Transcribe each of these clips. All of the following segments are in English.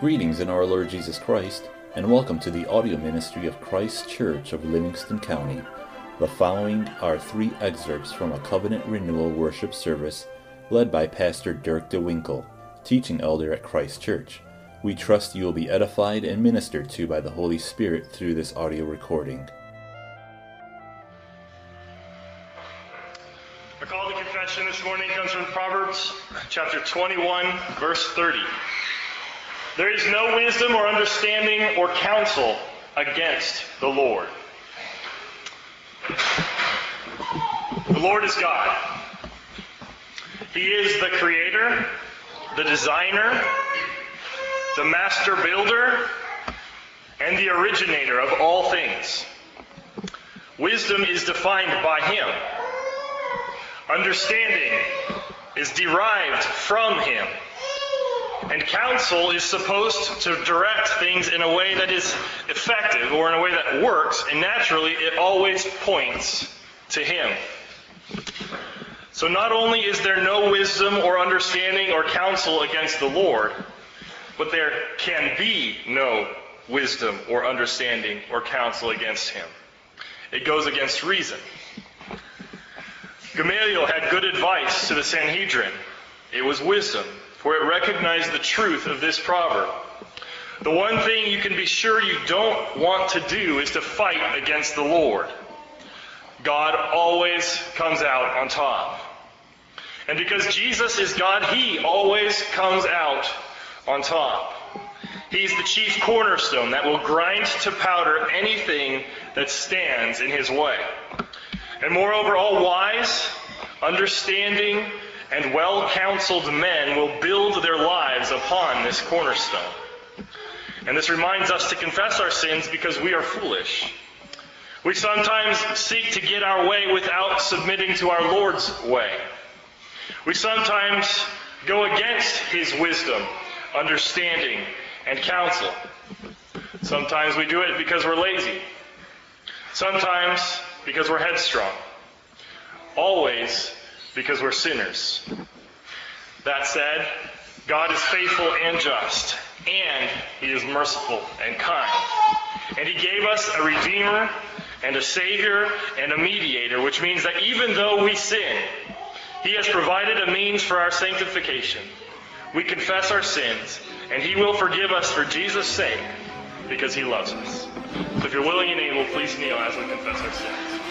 Greetings in our Lord Jesus Christ, and welcome to the audio ministry of Christ Church of Livingston County. The following are three excerpts from a covenant renewal worship service led by Pastor Dirk DeWinkle, teaching elder at Christ Church. We trust you will be edified and ministered to by the Holy Spirit through this audio recording. Our call to confession this morning comes from Proverbs chapter 21, verse 30. There is no wisdom or understanding or counsel against the Lord. The Lord is God. He is the creator, the designer, the master builder, and the originator of all things. Wisdom is defined by him. Understanding is derived from him. And counsel is supposed to direct things in a way that is effective or in a way that works, and naturally it always points to him. So not only is there no wisdom or understanding or counsel against the Lord, but there can be no wisdom or understanding or counsel against him. It goes against reason. Gamaliel had good advice to the Sanhedrin. It was wisdom, for it recognized the truth of this proverb. The one thing you can be sure you don't want to do is to fight against the Lord. God always comes out on top. And because Jesus is God, He always comes out on top. He's the chief cornerstone that will grind to powder anything that stands in His way. And moreover, all wise, understanding, and well counseled men will build their lives upon this cornerstone. And this reminds us to confess our sins because we are foolish. We sometimes seek to get our way without submitting to our Lord's way. We sometimes go against His wisdom, understanding, and counsel. Sometimes we do it because we're lazy. Sometimes because we're headstrong. Always because we're sinners. That said, God is faithful and just, and He is merciful and kind. And He gave us a Redeemer and a Savior and a mediator, which means that even though we sin, He has provided a means for our sanctification. We confess our sins, and He will forgive us for Jesus' sake because He loves us. So if you're willing and able, please kneel as we confess our sins.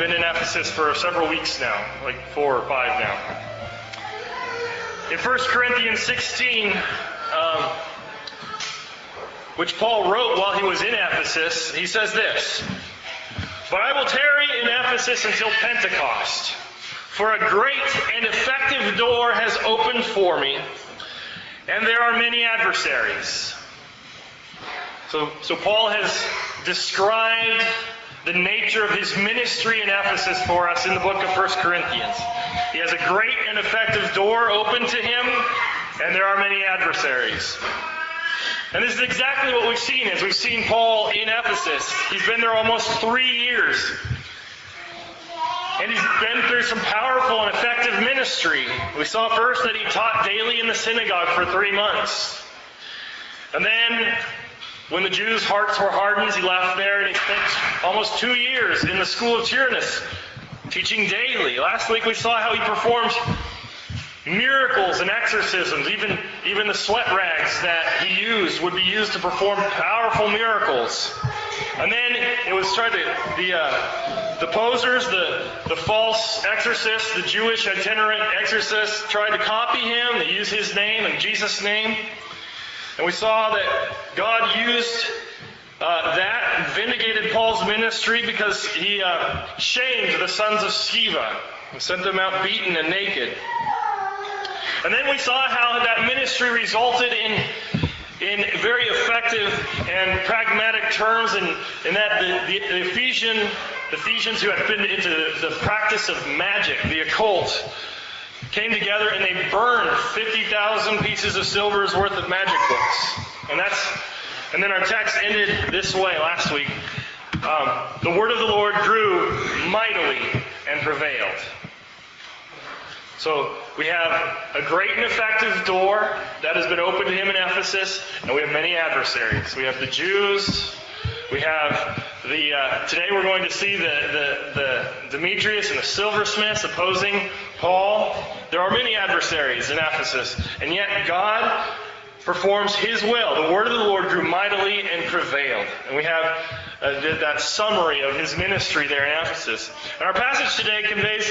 Been in Ephesus for several weeks now, like four or five now. In 1 Corinthians 16, um, which Paul wrote while he was in Ephesus, he says this But I will tarry in Ephesus until Pentecost, for a great and effective door has opened for me, and there are many adversaries. So, so Paul has described the nature of his ministry in Ephesus for us in the book of 1 Corinthians. He has a great and effective door open to him, and there are many adversaries. And this is exactly what we've seen as we've seen Paul in Ephesus. He's been there almost three years. And he's been through some powerful and effective ministry. We saw first that he taught daily in the synagogue for three months. And then when the Jews' hearts were hardened, he left there and he spent almost two years in the school of Tyrannus, teaching daily. Last week we saw how he performed miracles and exorcisms. Even, even the sweat rags that he used would be used to perform powerful miracles. And then it was tried to, the, uh, the posers, the, the false exorcists, the Jewish itinerant exorcists tried to copy him. They used his name and Jesus' name. And we saw that God used uh, that vindicated Paul's ministry because he uh, shamed the sons of Sceva and sent them out beaten and naked. And then we saw how that ministry resulted in in very effective and pragmatic terms, and, and that the, the, the Ephesian, the Ephesians who had been into the practice of magic, the occult, came together and they burned 50,000 pieces of silver's worth of magic books. And that's, and then our text ended this way last week. Um, the word of the Lord grew mightily and prevailed. So we have a great and effective door that has been opened to him in Ephesus, and we have many adversaries. We have the Jews. We have the uh, today we're going to see the, the, the Demetrius and the silversmiths opposing Paul. There are many adversaries in Ephesus, and yet God performs His will. The word of the Lord grew mightily and prevailed. And we have uh, that summary of His ministry there in Ephesus. And our passage today conveys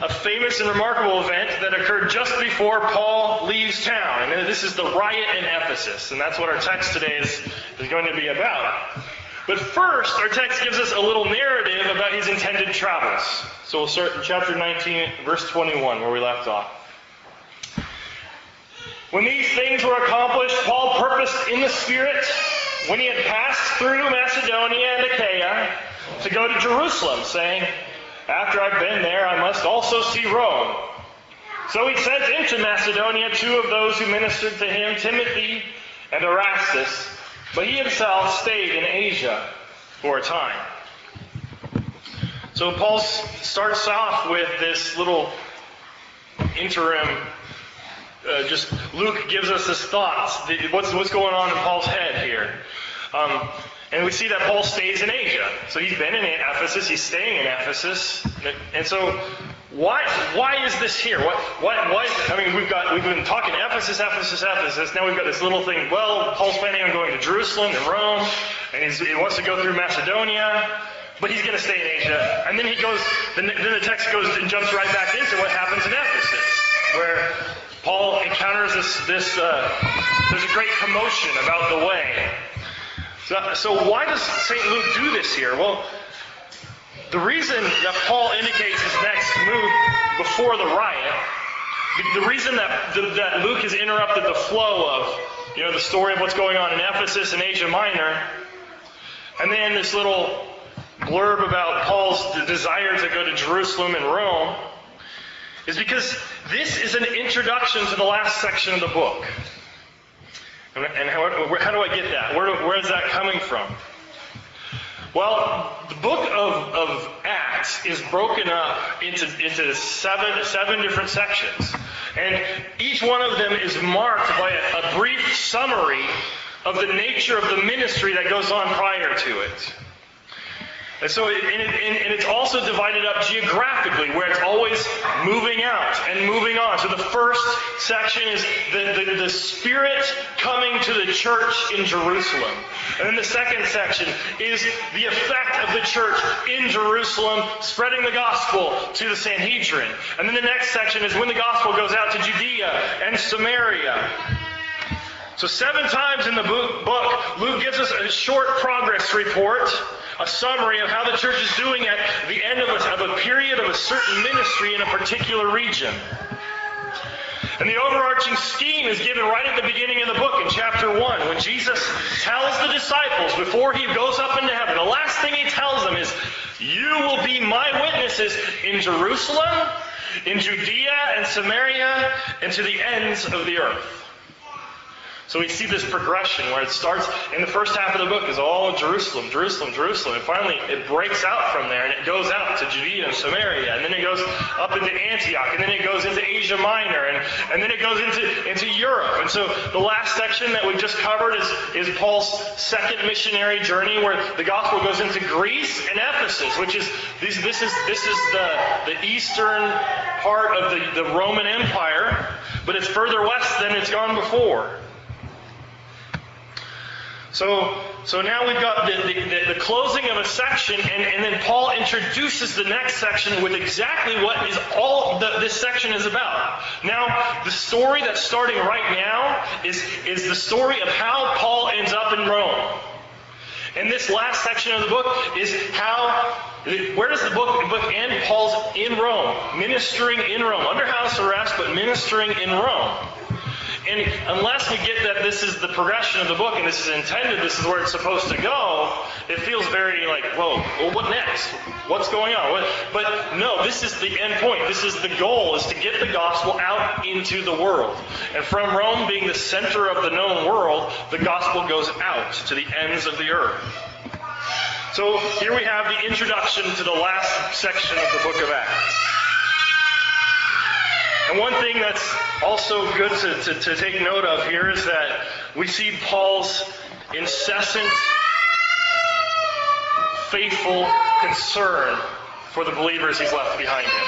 a famous and remarkable event that occurred just before Paul leaves town. And this is the riot in Ephesus. And that's what our text today is, is going to be about. But first, our text gives us a little narrative about his intended travels. So we'll start in chapter 19, verse 21, where we left off. When these things were accomplished, Paul purposed in the Spirit, when he had passed through Macedonia and Achaia, to go to Jerusalem, saying, After I've been there, I must also see Rome. So he sent into Macedonia two of those who ministered to him, Timothy and Erastus but he himself stayed in Asia for a time. So Paul starts off with this little interim. Uh, just Luke gives us his thoughts. What's what's going on in Paul's head here? Um, and we see that Paul stays in Asia. So he's been in Ephesus. He's staying in Ephesus. And so why, why is this here? What, what, I mean, we've got, we've been talking Ephesus, Ephesus, Ephesus. Now we've got this little thing. Well, Paul's planning on going to Jerusalem and Rome, and he wants to go through Macedonia, but he's going to stay in Asia. And then he goes, then, then the text goes and jumps right back into what happens in Ephesus, where Paul encounters this, this, uh, there's a great commotion about the way. So, so why does St. Luke do this here? Well, the reason that Paul indicates his next move before the riot, the, reason that, that Luke has interrupted the flow of, you know, the story of what's going on in Ephesus and Asia Minor, and then this little blurb about Paul's desire to go to Jerusalem and Rome, is because this is an introduction to the last section of the book. And how, how do I get that? Where, where is that coming from? Well, the book of, of Acts is broken up into, into seven, seven different sections. And each one of them is marked by a, a brief summary of the nature of the ministry that goes on prior to it. And so, it, and, it, and, it's also divided up geographically, where it's always moving out and moving on. So the first section is the, the, the, Spirit coming to the church in Jerusalem. And then the second section is the effect of the church in Jerusalem spreading the gospel to the Sanhedrin. And then the next section is when the gospel goes out to Judea and Samaria. So seven times in the book, Luke gives us a short progress report a summary of how the church is doing at the end of a, of a period of a certain ministry in a particular region. And the overarching scheme is given right at the beginning of the book in chapter 1 when Jesus tells the disciples before he goes up into heaven, the last thing he tells them is, You will be my witnesses in Jerusalem, in Judea and Samaria, and to the ends of the earth. So we see this progression where it starts in the first half of the book is all Jerusalem, Jerusalem, Jerusalem. And finally it breaks out from there and it goes out to Judea and Samaria. And then it goes up into Antioch. And then it goes into Asia Minor. And, and then it goes into, into Europe. And so the last section that we just covered is, is Paul's second missionary journey where the gospel goes into Greece and Ephesus, which is this, this is this is the, the eastern part of the, the Roman Empire, but it's further west than it's gone before. So, so now we've got the, the, the, closing of a section, and, and then Paul introduces the next section with exactly what is all the, this section is about. Now, the story that's starting right now is, is the story of how Paul ends up in Rome. And this last section of the book is how, where does the book, book end? Paul's in Rome, ministering in Rome, under house arrest, but ministering in Rome. And unless we get that this is the progression of the book and this is intended, this is where it's supposed to go, it feels very like, whoa, well, what next? What's going on? What? But no, this is the end point. This is the goal, is to get the gospel out into the world. And from Rome being the center of the known world, the gospel goes out to the ends of the earth. So here we have the introduction to the last section of the book of Acts. And one thing that's also good to, to, to, take note of here is that we see Paul's incessant, faithful concern for the believers he's left behind him.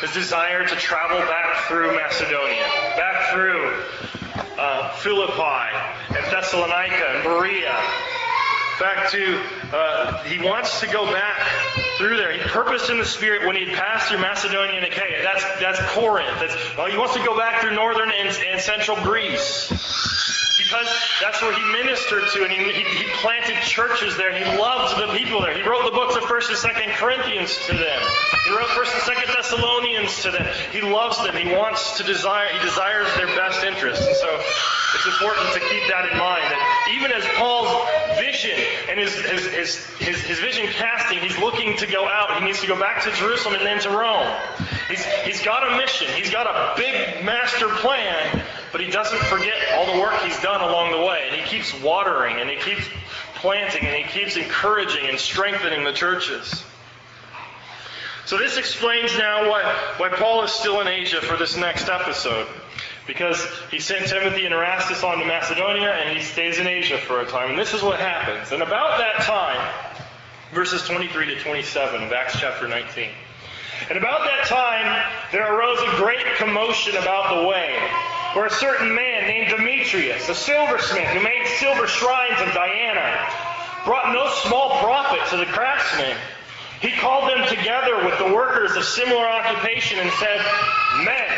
His desire to travel back through Macedonia, back through uh, Philippi and Thessalonica and Berea, back to, uh, he wants to go back through there. He purposed in the Spirit when he had passed through Macedonia and Achaia. That's, that's Corinth. That's, well, he wants to go back through northern and, and central Greece. Because that's where he ministered to, and he, he, planted churches there. He loved the people there. He wrote the books of First and Second Corinthians to them. He wrote First and Second Thessalonians to them. He loves them. He wants to desire. He desires their best interest. And so it's important to keep that in mind. That even as Paul's vision and his his, his, his, his vision casting, he's looking to go out. He needs to go back to Jerusalem and then to Rome. He's he's got a mission. He's got a big master plan but he doesn't forget all the work he's done along the way. And he keeps watering and he keeps planting and he keeps encouraging and strengthening the churches. So this explains now why, why Paul is still in Asia for this next episode. Because he sent Timothy and Erastus on to Macedonia and he stays in Asia for a time. And this is what happens. And about that time, verses 23 to 27 of Acts chapter 19. And about that time, there arose a great commotion about the way where a certain man named Demetrius, a silversmith who made silver shrines of Diana, brought no small profit to the craftsmen. He called them together with the workers of similar occupation and said, Men,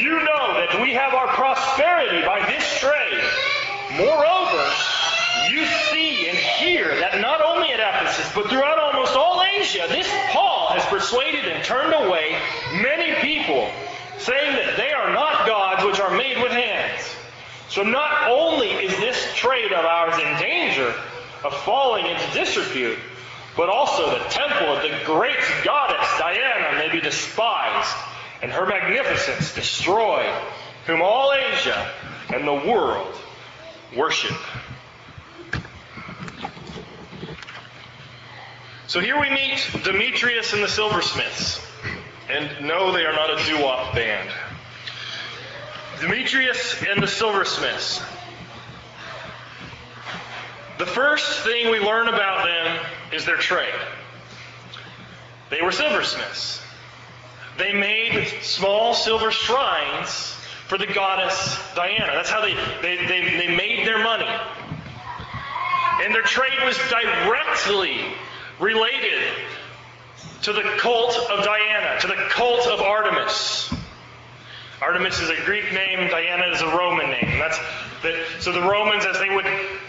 you know that we have our prosperity by this trade. Moreover, you see and hear that not only at Ephesus, but throughout almost all Asia, this Paul has persuaded and turned away many people saying that they are not gods which are made with hands. So not only is this trade of ours in danger of falling into disrepute, but also the temple of the great goddess Diana may be despised, and her magnificence destroyed, whom all Asia and the world worship. So here we meet Demetrius and the silversmiths. And no, they are not a doo-wop band. Demetrius and the silversmiths. The first thing we learn about them is their trade. They were silversmiths. They made small silver shrines for the goddess Diana. That's how they, they, they, they made their money. And their trade was directly related to the cult of Diana, to the cult of Artemis. Artemis is a Greek name, Diana is a Roman name. That's the, so the Romans, as they would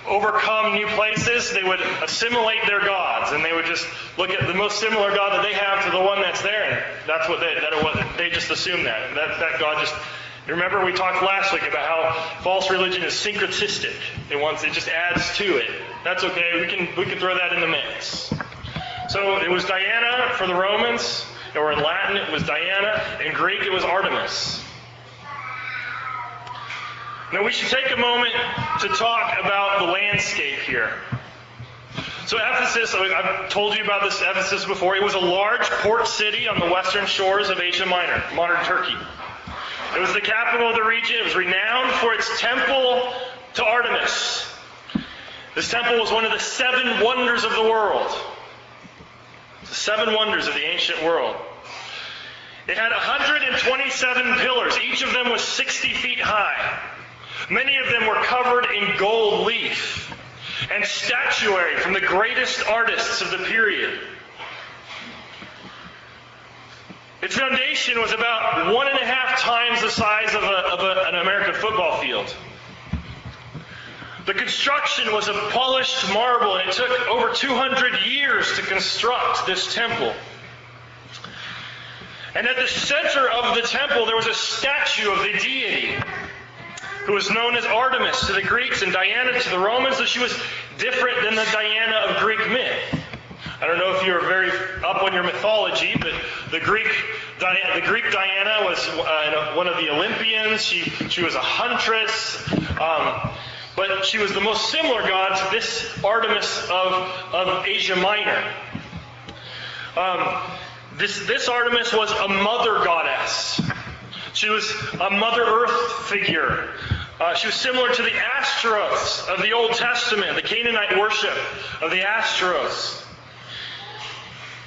overcome new places, they would assimilate their gods, and they would just look at the most similar god that they have to the one that's there, and that's what they that. They just assume that that that god just. Remember we talked last week about how false religion is syncretistic. It wants it just adds to it. That's okay. We can we can throw that in the mix. So it was Diana for the Romans, or in Latin it was Diana, in Greek it was Artemis. Now we should take a moment to talk about the landscape here. So Ephesus, I've told you about this Ephesus before. It was a large port city on the western shores of Asia Minor, modern Turkey. It was the capital of the region. It was renowned for its temple to Artemis. This temple was one of the seven wonders of the world. The seven wonders of the ancient world. It had 127 pillars. Each of them was 60 feet high. Many of them were covered in gold leaf and statuary from the greatest artists of the period. Its foundation was about one and a half times the size of, a, of a, an American football field. The construction was of polished marble, and it took over 200 years to construct this temple. And at the center of the temple, there was a statue of the deity. who was known as Artemis to the Greeks and Diana to the Romans, so she was different than the Diana of Greek myth. I don't know if you're very up on your mythology, but the Greek Diana, the Greek Diana was uh, one of the Olympians. She she was a huntress, um, but she was the most similar god to this Artemis of of Asia Minor. Um, this this Artemis was a mother goddess. She was a Mother Earth figure. Uh, she was similar to the Ashtaroths of the Old Testament, the Canaanite worship of the Ashtaroths.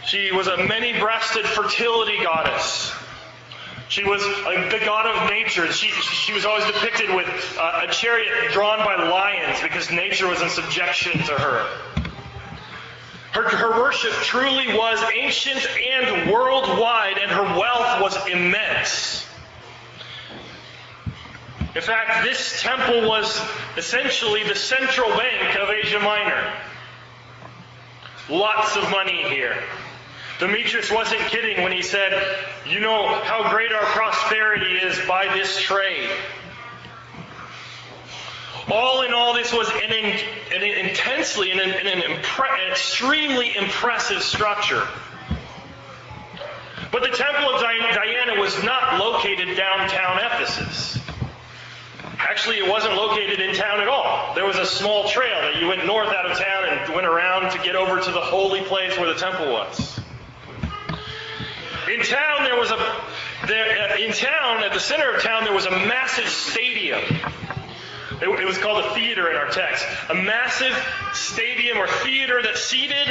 She was a many breasted fertility goddess. She was a, the god of nature. She, she was always depicted with uh, a chariot drawn by lions because nature was in subjection to her. Her, her worship truly was ancient and worldwide, and her wealth was immense. In fact, this temple was essentially the central bank of Asia Minor. Lots of money here. Demetrius wasn't kidding when he said, You know how great our prosperity is by this trade. All in all, this was an, an intensely and an, an, impre- extremely impressive structure. But the Temple of Diana was not located downtown Ephesus. Actually, it wasn't located in town at all. There was a small trail that you went north out of town and went around to get over to the holy place where the temple was. In town, there was a there, in town at the center of town there was a massive stadium. It, it was called a theater in our text. A massive stadium or theater that seated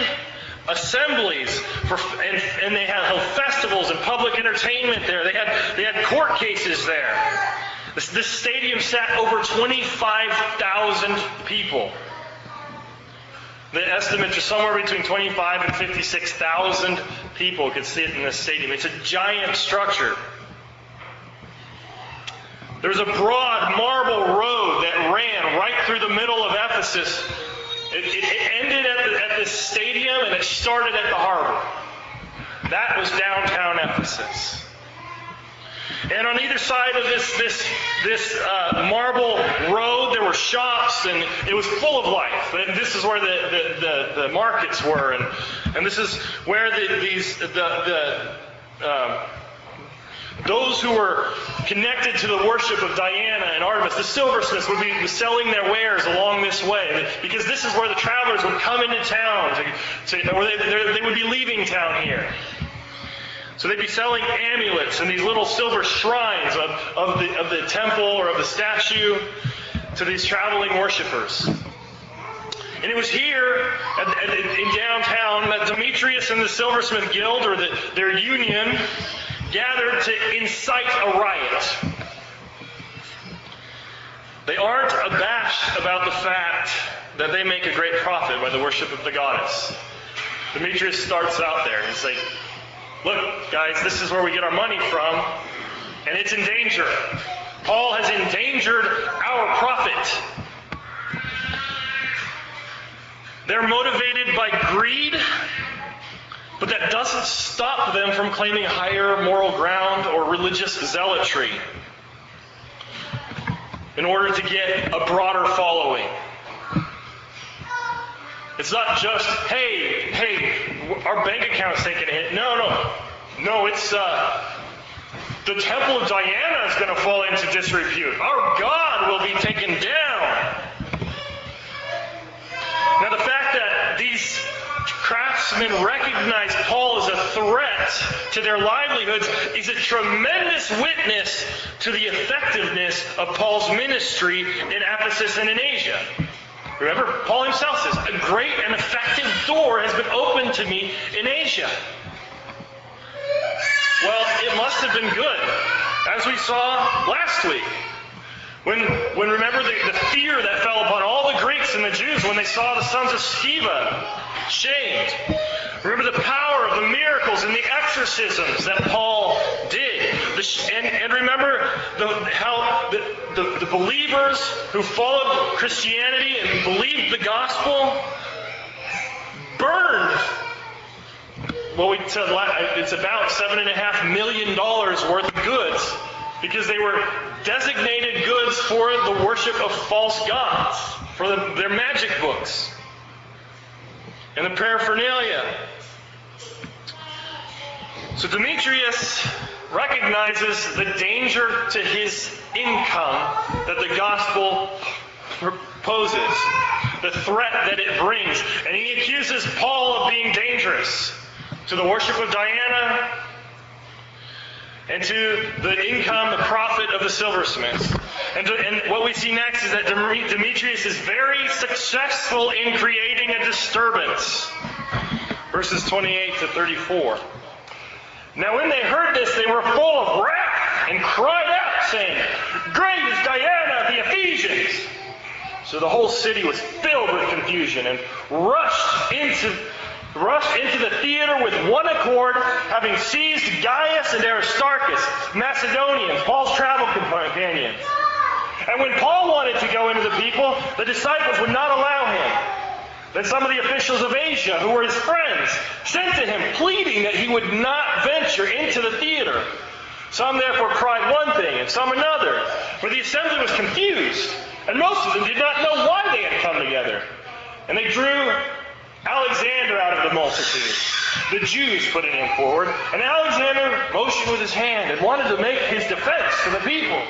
assemblies for, and, and they had held festivals and public entertainment there. They had they had court cases there. This, this stadium sat over 25,000 people. The estimates are somewhere between 25 and 56,000 people could sit in this stadium. It's a giant structure. There's a broad marble road that ran right through the middle of Ephesus. It, it, it ended at, the, at this stadium and it started at the harbor. That was downtown Ephesus. And on either side of this this this uh, marble road, there were shops, and it was full of life. And this is where the the, the, the markets were, and and this is where the, these the the um, those who were connected to the worship of Diana and Artemis, the silversmiths, would be selling their wares along this way because this is where the travelers would come into town, to, to, or they, they would be leaving town here. So they'd be selling amulets and these little silver shrines of, of, the, of the temple or of the statue to these traveling worshippers. And it was here at, at, in downtown that Demetrius and the Silversmith Guild, or the, their union, gathered to incite a riot. They aren't abashed about the fact that they make a great profit by the worship of the goddess. Demetrius starts out there. He's like, Look, guys, this is where we get our money from, and it's in danger. Paul has endangered our profit. They're motivated by greed, but that doesn't stop them from claiming higher moral ground or religious zealotry in order to get a broader following. It's not just, hey, hey, our bank account's taking a hit. No, no. No, it's uh, the temple of Diana is going to fall into disrepute. Our God will be taken down. Now, the fact that these craftsmen recognize Paul as a threat to their livelihoods is a tremendous witness to the effectiveness of Paul's ministry in Ephesus and in Asia. Remember, Paul himself says, a great and effective door has been opened to me in Asia. Well, it must have been good, as we saw last week. When, when remember the, the fear that fell upon all the Greeks and the Jews when they saw the sons of Sceva shamed. Remember the power of the miracles and the exorcisms that Paul did. And, and remember the, how the, the, the believers who followed Christianity and believed the gospel burned well, we said it's about seven and a half million dollars worth of goods because they were designated goods for the worship of false gods, for the, their magic books, and the paraphernalia. So Demetrius recognizes the danger to his income that the gospel poses, the threat that it brings. And he accuses Paul of being dangerous to the worship of Diana and to the income, the profit of the silversmiths. And, to, and what we see next is that Demetrius is very successful in creating a disturbance. Verses 28 to 34. Now, when they heard this, they were full of wrath and cried out, saying, Great is Diana the Ephesians! So the whole city was filled with confusion and rushed into rushed into the theater with one accord, having seized Gaius and Aristarchus, Macedonians, Paul's travel companions. And when Paul wanted to go into the people, the disciples would not allow him. Then some of the officials of Asia, who were his friends, sent to him, pleading that he would not venture into the theater. Some therefore cried one thing, and some another, for the assembly was confused, and most of them did not know why they had come together. And they drew Alexander out of the multitude. The Jews putting him forward, and Alexander motioned with his hand and wanted to make his defense to the people.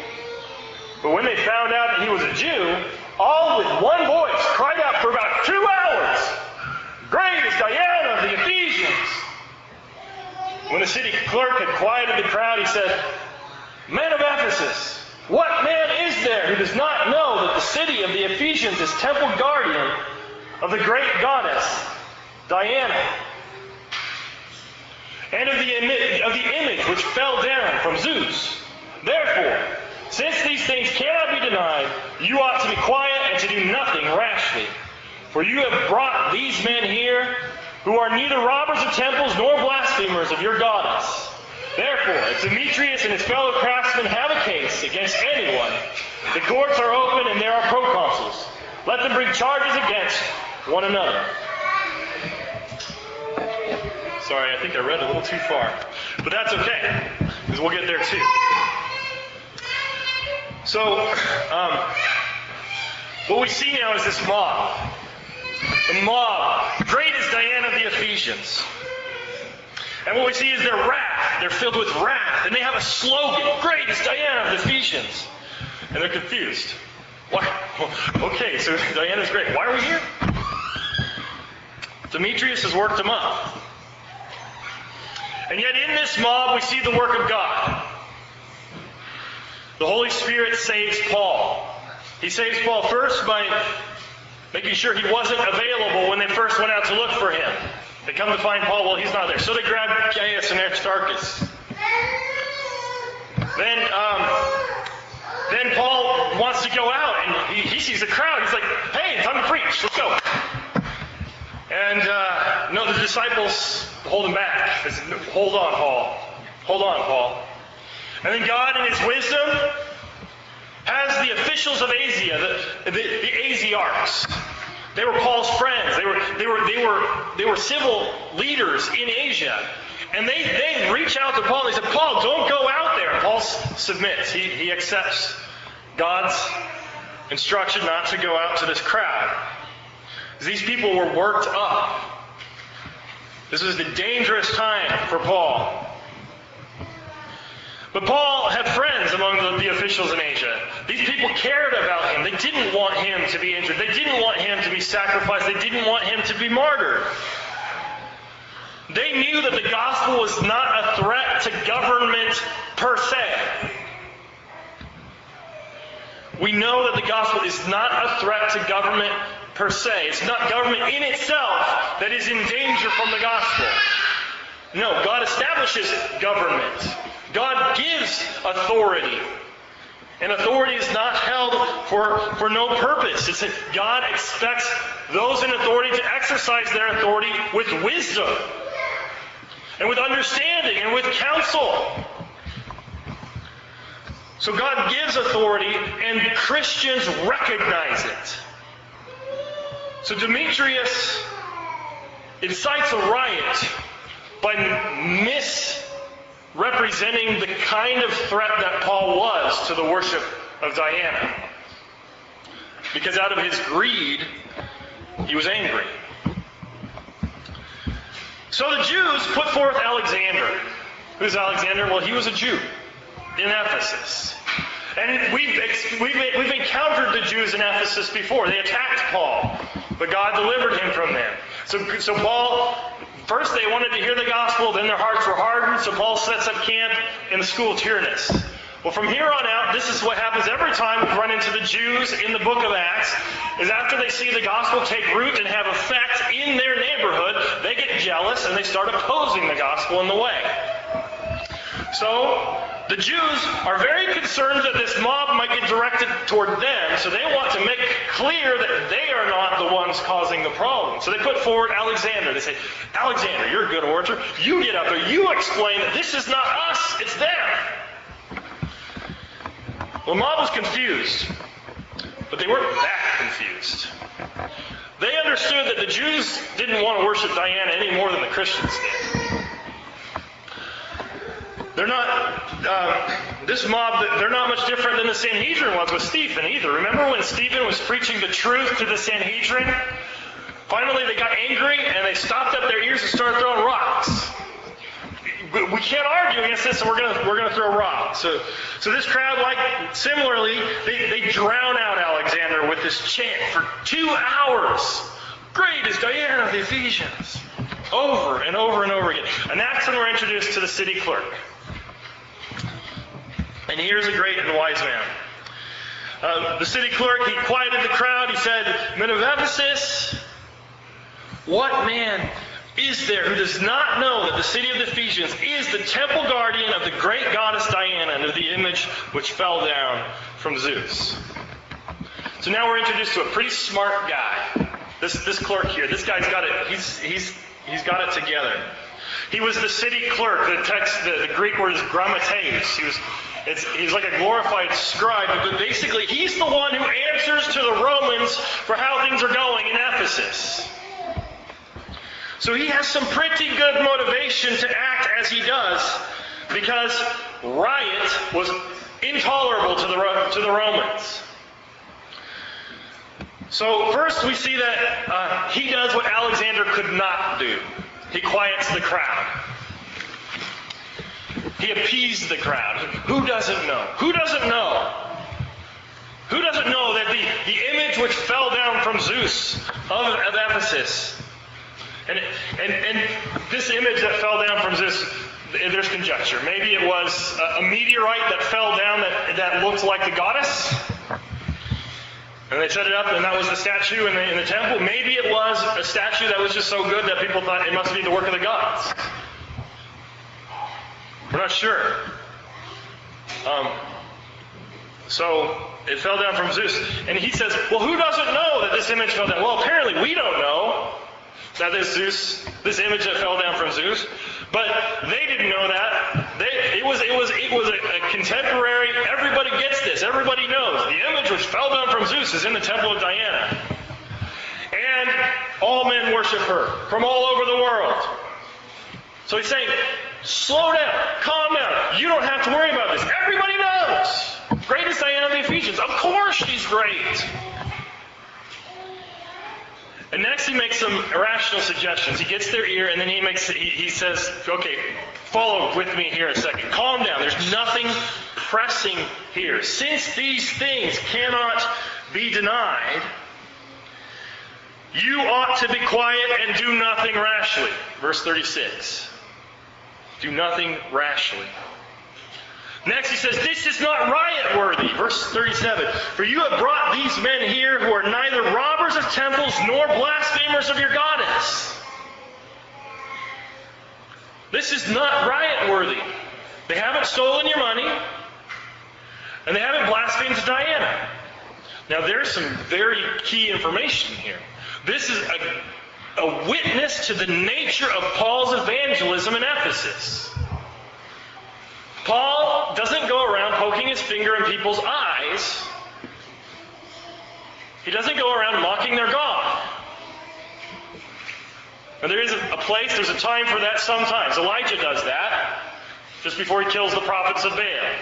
But when they found out that he was a Jew, all with one voice cried out for about two hours, Great is Diana of the Ephesians! When the city clerk had quieted the crowd, he said, Men of Ephesus, what man is there who does not know that the city of the Ephesians is temple guardian of the great goddess, Diana, and of the, of the image which fell down from Zeus? Therefore, since these things cannot be denied, you ought to be quiet and to do nothing rashly. For you have brought these men here who are neither robbers of temples nor blasphemers of your goddess. Therefore, if Demetrius and his fellow craftsmen have a case against anyone, the courts are open and there are proconsuls. Let them bring charges against one another. Sorry, I think I read a little too far. But that's okay, because we'll get there too. So, um, what we see now is this mob. The mob. Great is Diana of the Ephesians. And what we see is their wrath. They're filled with wrath. And they have a slogan. Great is Diana of the Ephesians. And they're confused. Why? Okay, so Diana's great. Why are we here? Demetrius has worked them up. And yet in this mob we see the work of God. The Holy Spirit saves Paul. He saves Paul first by making sure he wasn't available when they first went out to look for him. They come to find Paul, well, he's not there. So they grab Gaius and Aristarchus. Then, um, then Paul wants to go out, and he, he sees a crowd. He's like, hey, time to preach. Let's go. And uh, no, the disciples hold him back. They said, hold on, Paul. Hold on, Paul. And then God, in His wisdom, has the officials of Asia, the, the, the Asiarchs. They were Paul's friends. They were, they were, they were, they were civil leaders in Asia. And they, they reach out to Paul and they said, Paul, don't go out there. Paul submits. He, he accepts God's instruction not to go out to this crowd. These people were worked up. This was the dangerous time for Paul. But Paul had friends among the, the, officials in Asia. These people cared about him. They didn't want him to be injured. They didn't want him to be sacrificed. They didn't want him to be martyred. They knew that the gospel was not a threat to government per se. We know that the gospel is not a threat to government per se. It's not government in itself that is in danger from the gospel. No, God establishes government. God gives authority. And authority is not held for, for no purpose. It's that God expects those in authority to exercise their authority with wisdom and with understanding and with counsel. So God gives authority, and Christians recognize it. So Demetrius incites a riot by misrepresenting the kind of threat that Paul was to the worship of Diana. Because out of his greed, he was angry. So the Jews put forth Alexander. Who's Alexander? Well, he was a Jew in Ephesus. And we've, we've, we've encountered the Jews in Ephesus before. They attacked Paul, but God delivered him from them. So, so Paul, first they wanted to hear the gospel, then their hearts were hardened, so Paul sets up camp in the school of Tyrannus. Well, from here on out, this is what happens every time we run into the Jews in the book of Acts, is after they see the gospel take root and have effect in their neighborhood, they get jealous and they start opposing the gospel in the way. So, the Jews are very concerned that this mob might get directed toward them, so they want to make clear that they are not the ones causing the problem. So they put forward Alexander. They say, Alexander, you're a good orator. You get up there. You explain that this is not us, it's them. Well, the mob was confused, but they weren't that confused. They understood that the Jews didn't want to worship Diana any more than the Christians did. They're not, uh, this mob, they're not much different than the Sanhedrin was with Stephen either. Remember when Stephen was preaching the truth to the Sanhedrin? Finally, they got angry and they stopped up their ears and started throwing rocks. We can't argue against this, so we're gonna we're gonna throw rocks. So, so this crowd, like similarly, they, they drown out Alexander with this chant for two hours. Great is Diana of the Ephesians, over and over and over again. And that's when we're introduced to the city clerk. And here's a great and wise man. Uh, the city clerk, he quieted the crowd. He said, Men of Ephesus, what man is there who does not know that the city of the Ephesians is the temple guardian of the great goddess Diana and of the image which fell down from Zeus? So now we're introduced to a pretty smart guy. This, this clerk here, this guy's got it, he's, he's, he's got it together. He was the city clerk. The text, the, the Greek word is grammateus. He was it's, he's like a glorified scribe, but basically he's the one who answers to the Romans for how things are going in Ephesus. So he has some pretty good motivation to act as he does because riot was intolerable to the, to the Romans. So first we see that uh, he does what Alexander could not do. He quiets the crowd. He appeased the crowd. Who doesn't know? Who doesn't know? Who doesn't know that the, the image which fell down from Zeus of, of Ephesus, and, and, and this image that fell down from Zeus, there's conjecture. Maybe it was a, meteorite that fell down that, that looked like the goddess. And they set it up, and that was the statue in the, in the temple. Maybe it was a statue that was just so good that people thought it must be the work of the gods. We're not sure. Um, so it fell down from Zeus. And he says, Well, who doesn't know that this image fell down? Well, apparently we don't know that this Zeus, this image that fell down from Zeus. But they didn't know that. They, it was it was it was a, a contemporary. Everybody gets this. Everybody knows the image which fell down from Zeus is in the temple of Diana, and all men worship her from all over the world. So he's saying Slow down. Calm down. You don't have to worry about this. Everybody knows. Greatest Diana of the Ephesians. Of course she's great. And next he makes some irrational suggestions. He gets their ear and then he makes he, he says, okay, follow with me here a second. Calm down. There's nothing pressing here. Since these things cannot be denied, you ought to be quiet and do nothing rashly. Verse 36. Do nothing rashly. Next, he says, This is not riot worthy. Verse 37 For you have brought these men here who are neither robbers of temples nor blasphemers of your goddess. This is not riot worthy. They haven't stolen your money, and they haven't blasphemed Diana. Now, there's some very key information here. This is a a witness to the nature of Paul's evangelism in Ephesus. Paul doesn't go around poking his finger in people's eyes. He doesn't go around mocking their God. And there is a place, there's a time for that sometimes. Elijah does that just before he kills the prophets of Baal.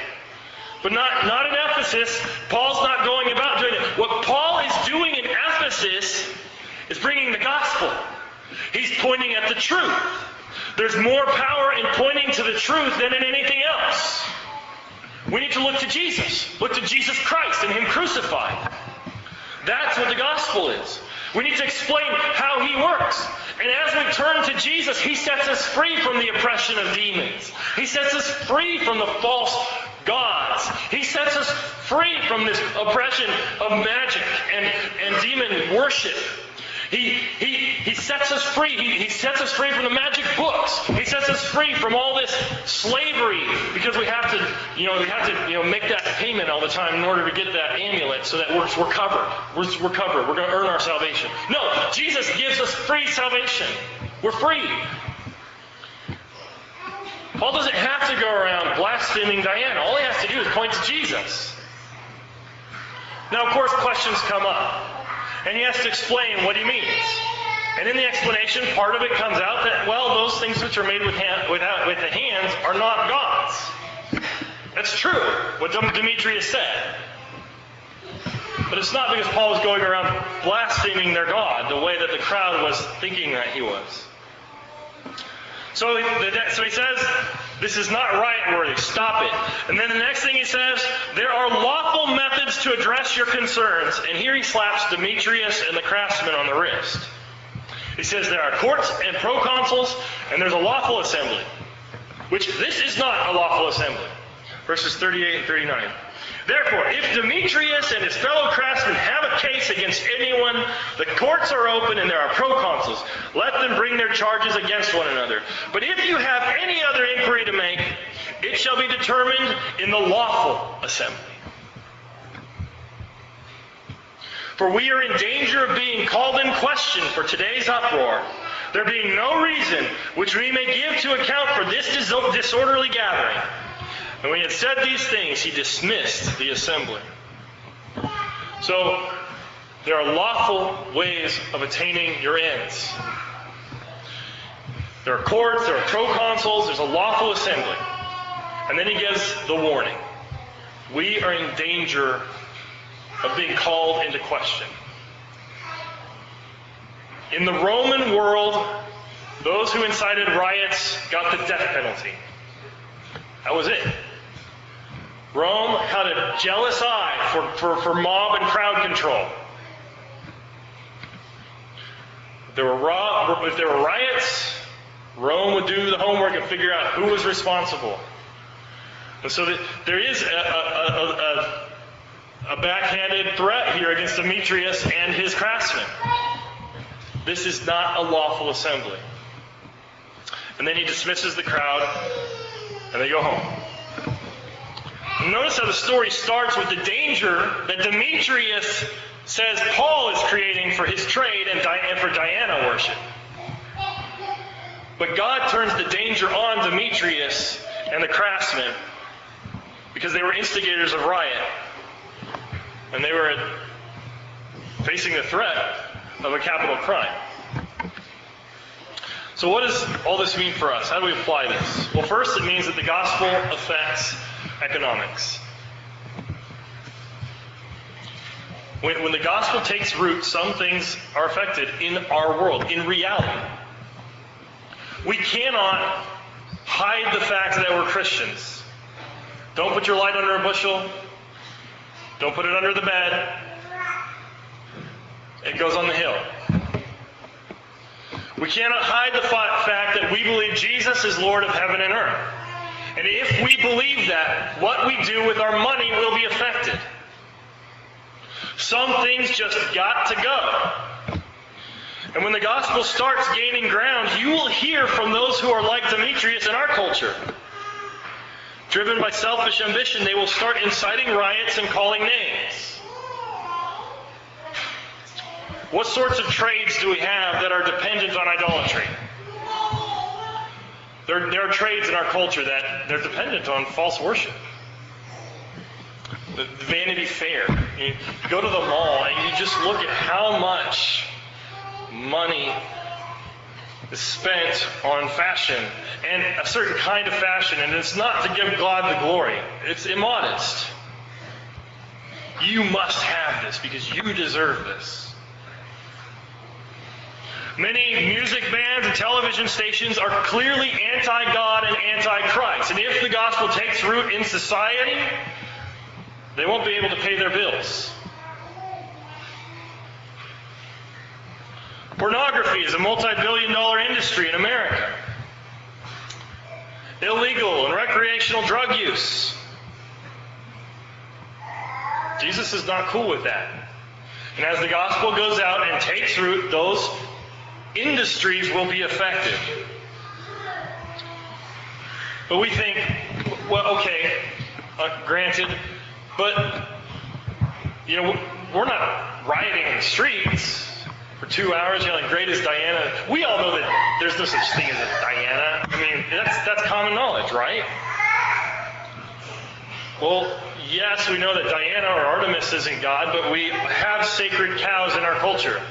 But not, not in Ephesus. Paul's not going about doing it. What Paul is doing is bringing the gospel. He's pointing at the truth. There's more power in pointing to the truth than in anything else. We need to look to Jesus. Look to Jesus Christ and Him crucified. That's what the gospel is. We need to explain how He works. And as we turn to Jesus, He sets us free from the oppression of demons. He sets us free from the false gods. He sets us free from this oppression of magic and, and demon worship. He, he, he sets us free. He, he sets us free from the magic books. He sets us free from all this slavery because we have to, you know, we have to, you know, make that payment all the time in order to get that amulet so that we're, we're covered. We're, we're covered. We're going to earn our salvation. No, Jesus gives us free salvation. We're free. Paul doesn't have to go around blaspheming Diana. All he has to do is point to Jesus. Now, of course, questions come up. And he has to explain what he means. And in the explanation, part of it comes out that, well, those things which are made with, hand, with uh, the hands are not gods. That's true, what Demetrius said. But it's not because Paul was going around blaspheming their God the way that the crowd was thinking that he was. So, so he says, this is not right worthy. Stop it. And then the next thing he says, there are lawful methods to address your concerns. And here he slaps Demetrius and the craftsman on the wrist. He says there are courts and proconsuls, and there's a lawful assembly. Which this is not a lawful assembly. Verses 38 and 39. Therefore, if Demetrius and his fellow craftsmen have a case against anyone, the courts are open and there are proconsuls. Let them bring their charges against one another. But if you have any other inquiry to make, it shall be determined in the lawful assembly. For we are in danger of being called in question for today's uproar, there being no reason which we may give to account for this disorderly gathering. And when he had said these things, he dismissed the assembly. So, there are lawful ways of attaining your ends. There are courts, there are proconsuls, there's a lawful assembly. And then he gives the warning. We are in danger of being called into question. In the Roman world, those who incited riots got the death penalty. That was it. Rome had a jealous eye for, for, for mob and crowd control. If there, were, if there were riots, Rome would do the homework and figure out who was responsible. And so the, there is a, a, a, a, backhanded threat here against Demetrius and his craftsmen. This is not a lawful assembly. And then he dismisses the crowd, and they go home. Notice how the story starts with the danger that Demetrius says Paul is creating for his trade and, for Diana worship. But God turns the danger on Demetrius and the craftsmen because they were instigators of riot. And they were facing the threat of a capital crime. So, what does all this mean for us? How do we apply this? Well, first, it means that the gospel affects economics. When, when the gospel takes root, some things are affected in our world, in reality. We cannot hide the fact that we're Christians. Don't put your light under a bushel. Don't put it under the bed. It goes on the hill. We cannot hide the fact that we believe Jesus is Lord of heaven and earth. And if we believe that, what we do with our money will be affected. Some things just got to go. And when the gospel starts gaining ground, you will hear from those who are like Demetrius in our culture. Driven by selfish ambition, they will start inciting riots and calling names. What sorts of trades do we have that are dependent on idolatry? There, there are trades in our culture that they're dependent on false worship. The Vanity Fair. You go to the mall and you just look at how much money is spent on fashion and a certain kind of fashion, and it's not to give God the glory. It's immodest. You must have this because you deserve this. Many music bands and television stations are clearly anti God and anti Christ. And if the gospel takes root in society, they won't be able to pay their bills. Pornography is a multi billion dollar industry in America. Illegal and recreational drug use. Jesus is not cool with that. And as the gospel goes out and takes root, those industries will be affected. But we think, well, okay, uh, granted, but, you know, we're not rioting in the streets for two hours, like great as Diana. We all know that there's no such thing as a Diana. I mean, that's, that's common knowledge, right? Well, yes, we know that Diana or Artemis isn't God, but we have sacred cows in our culture.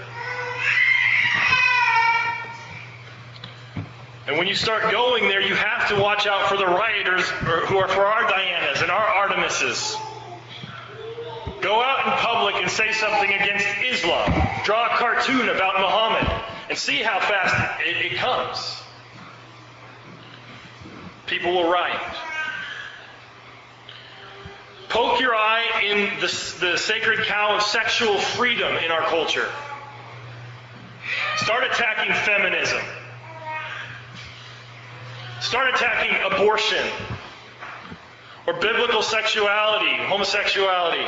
And when you start going there, you have to watch out for the rioters who are for our Dianas and our Artemises. Go out in public and say something against Islam. Draw a cartoon about Muhammad and see how fast it, it comes. People will riot. Poke your eye in the, the sacred cow of sexual freedom in our culture. Start attacking feminism. Start attacking abortion or biblical sexuality, homosexuality.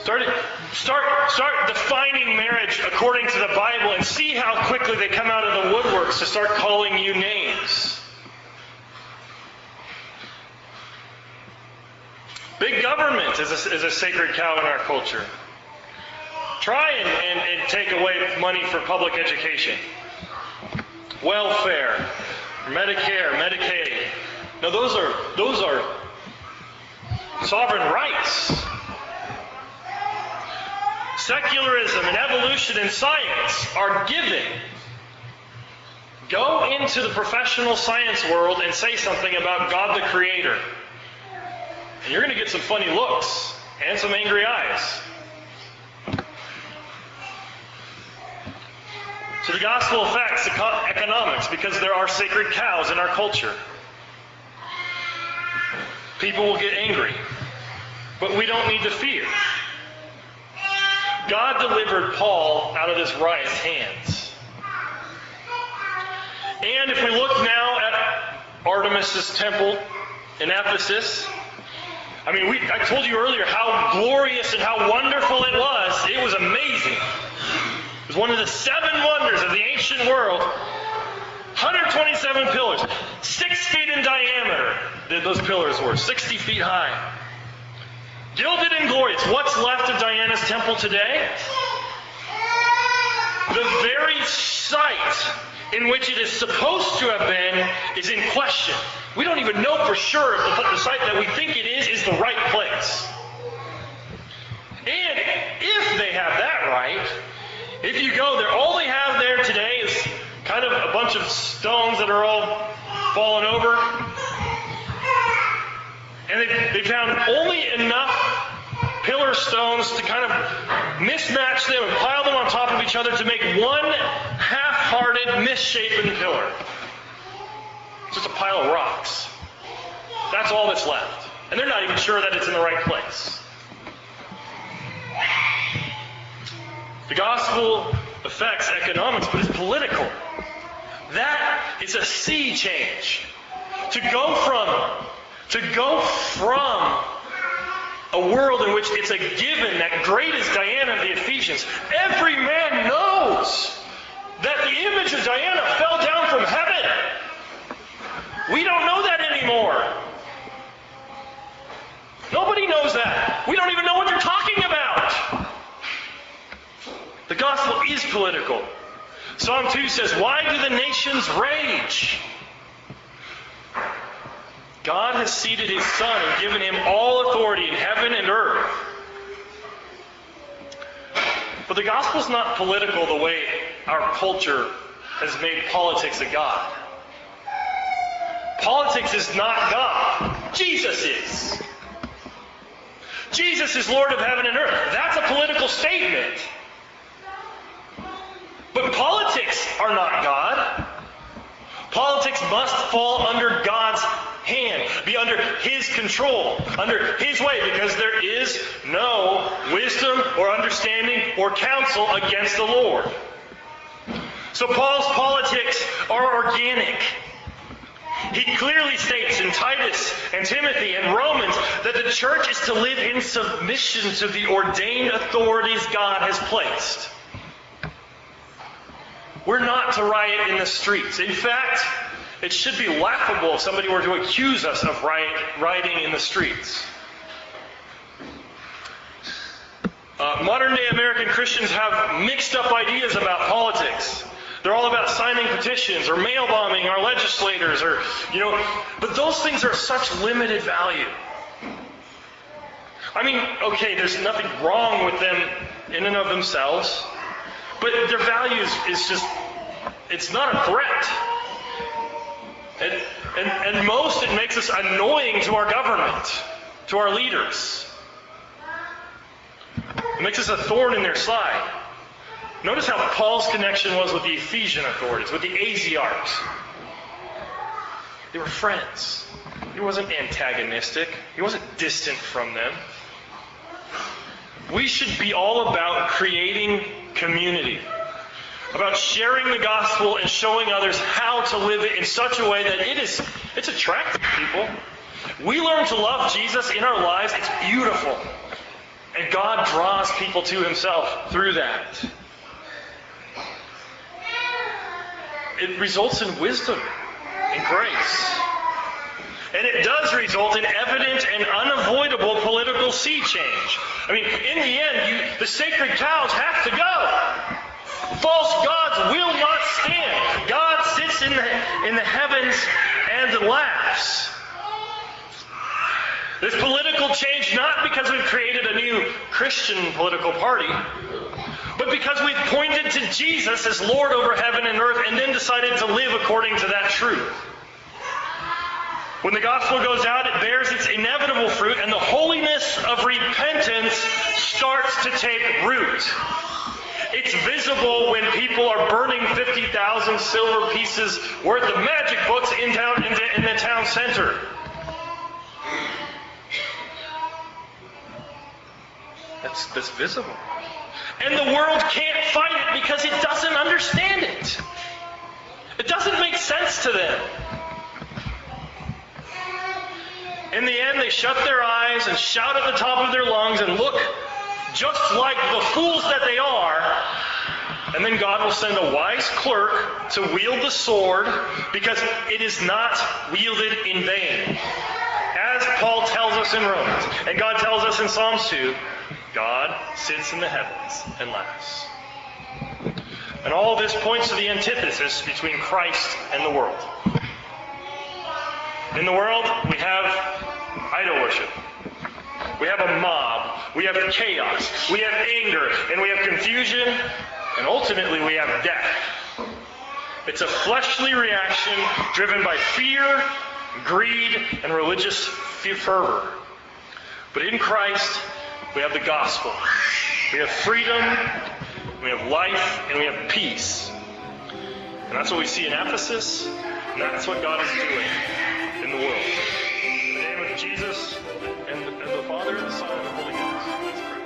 Start, start, start defining marriage according to the Bible and see how quickly they come out of the woodworks to start calling you names. Big government is a, is a sacred cow in our culture. Try and, and, and take away money for public education, welfare, Medicare, Medicaid. Now those are those are sovereign rights. Secularism and evolution and science are given. Go into the professional science world and say something about God the Creator. And you're going to get some funny looks and some angry eyes. So the gospel affects economics because there are sacred cows in our culture. People will get angry, but we don't need to fear. God delivered Paul out of this riot's hands. And if we look now at Artemis's temple in Ephesus, I mean, we, I told you earlier how glorious and how wonderful it was. It was amazing was one of the seven wonders of the ancient world. 127 pillars, six feet in diameter, those pillars were, 60 feet high. Gilded and glorious. What's left of Diana's temple today? The very site in which it is supposed to have been is in question. We don't even know for sure if the, the site that we think it is is the right place. And if they have that right, if you go there, all they have there today is kind of a bunch of stones that are all fallen over. And they, they found only enough pillar stones to kind of mismatch them and pile them on top of each other to make one half-hearted, misshapen pillar. It's just a pile of rocks. That's all that's left. And they're not even sure that it's in the right place. The gospel affects economics, but it's political. That is a sea change. To go from to go from a world in which it's a given that great is Diana of the Ephesians. Every man knows that the image of Diana fell down from heaven. We don't know that anymore. Nobody knows that. We don't even know what they're talking gospel is political. Psalm 2 says, Why do the nations rage? God has seated his Son and given him all authority in heaven and earth. But the gospel is not political the way our culture has made politics a god. Politics is not God. Jesus is. Jesus is Lord of heaven and earth. That's a political statement. But politics are not God. Politics must fall under God's hand, be under His control, under His way, because there is no wisdom or understanding or counsel against the Lord. So Paul's politics are organic. He clearly states in Titus and Timothy and Romans that the church is to live in submission to the ordained authorities God has placed. We're not to riot in the streets. In fact, it should be laughable if somebody were to accuse us of riot, rioting in the streets. Uh, modern day American Christians have mixed up ideas about politics. They're all about signing petitions or mail bombing our legislators or, you know, but those things are such limited value. I mean, okay, there's nothing wrong with them in and of themselves, but their value is, is just, it's not a threat. And, and, and most, it makes us annoying to our government, to our leaders. It makes us a thorn in their side. Notice how Paul's connection was with the Ephesian authorities, with the Asiarchs. They were friends. He wasn't antagonistic. He wasn't distant from them. We should be all about creating community, about sharing the gospel and showing others how to live it in such a way that it is it's attractive people. We learn to love Jesus in our lives. It's beautiful. And God draws people to himself through that. It results in wisdom and grace. And it does result in evident and unavoidable political sea change. I mean, in the end, you, the sacred cows have to go. False gods will not stand. God sits in the, in the heavens and laughs. This political change not because we've created a new Christian political party, but because we've pointed to Jesus as Lord over heaven and earth and then decided to live according to that truth. When the gospel goes out, it bears its inevitable fruit, and the holiness of repentance starts to take root. It's visible when people are burning 50,000 silver pieces worth of magic books in, town, in, the, in the town center. That's, that's visible. And the world can't fight it because it doesn't understand it. It doesn't make sense to them. In the end, they shut their eyes and shout at the top of their lungs and look just like the fools that they are. And then God will send a wise clerk to wield the sword because it is not wielded in vain. As Paul tells us in Romans, and God tells us in Psalms 2, God sits in the heavens and laughs. And all this points to the antithesis between Christ and the world. In the world, we have idol worship. We have a mob. We have chaos. We have anger. And we have confusion. And ultimately, we have death. It's a fleshly reaction driven by fear, greed, and religious fervor. But in Christ, we have the gospel. We have freedom, we have life, and we have peace. And that's what we see in Ephesus, and that's what God is doing in the world. Jesus, and the, and the Father, and the Son, and the Holy Ghost. Let's pray.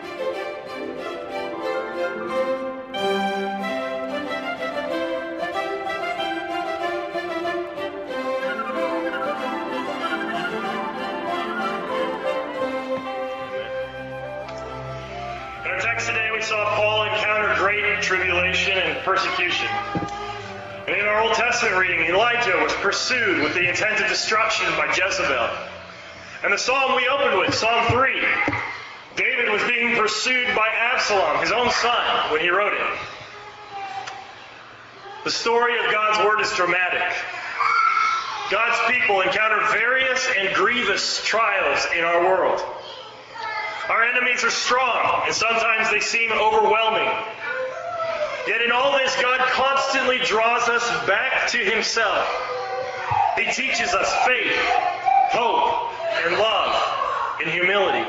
In our text today, we saw Paul encounter great tribulation and persecution. And in our Old Testament reading, Elijah was pursued with the intent of destruction by Jezebel. And the psalm we opened with, Psalm 3, David was being pursued by Absalom, his own son, when he wrote it. The story of God's Word is dramatic. God's people encounter various and grievous trials in our world. Our enemies are strong, and sometimes they seem overwhelming. Yet in all this, God constantly draws us back to Himself. He teaches us faith, hope, and love, and humility.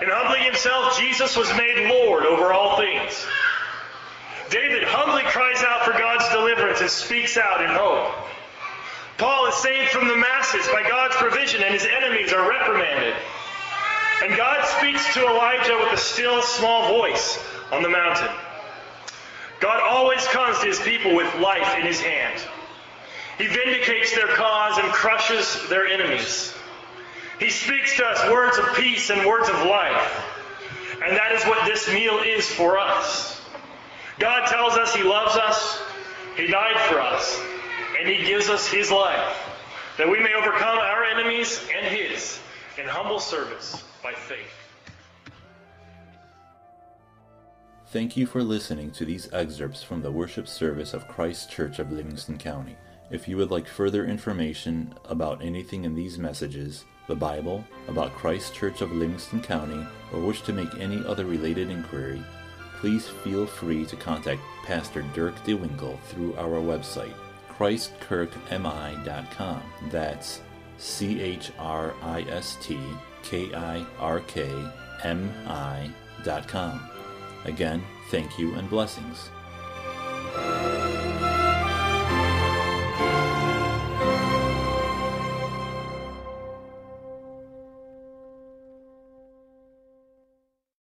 In humbling himself, Jesus was made Lord over all things. David humbly cries out for God's deliverance and speaks out in hope. Paul is saved from the masses by God's provision, and his enemies are reprimanded. And God speaks to Elijah with a still small voice on the mountain. God always comes to his people with life in his hand. He vindicates their cause and crushes their enemies. He speaks to us words of peace and words of life. And that is what this meal is for us. God tells us He loves us, He died for us, and He gives us His life, that we may overcome our enemies and His in humble service by faith. Thank you for listening to these excerpts from the worship service of Christ Kirk of Livingston County. If you would like further information about anything in these messages, the Bible, about Christ Kirk of Livingston County, or wish to make any other related inquiry, please feel free to contact Pastor Dirk DeWinkle through our website, christkirkmi.com. That's C H R I S T K I R K M I dot com. Again, thank you and blessings.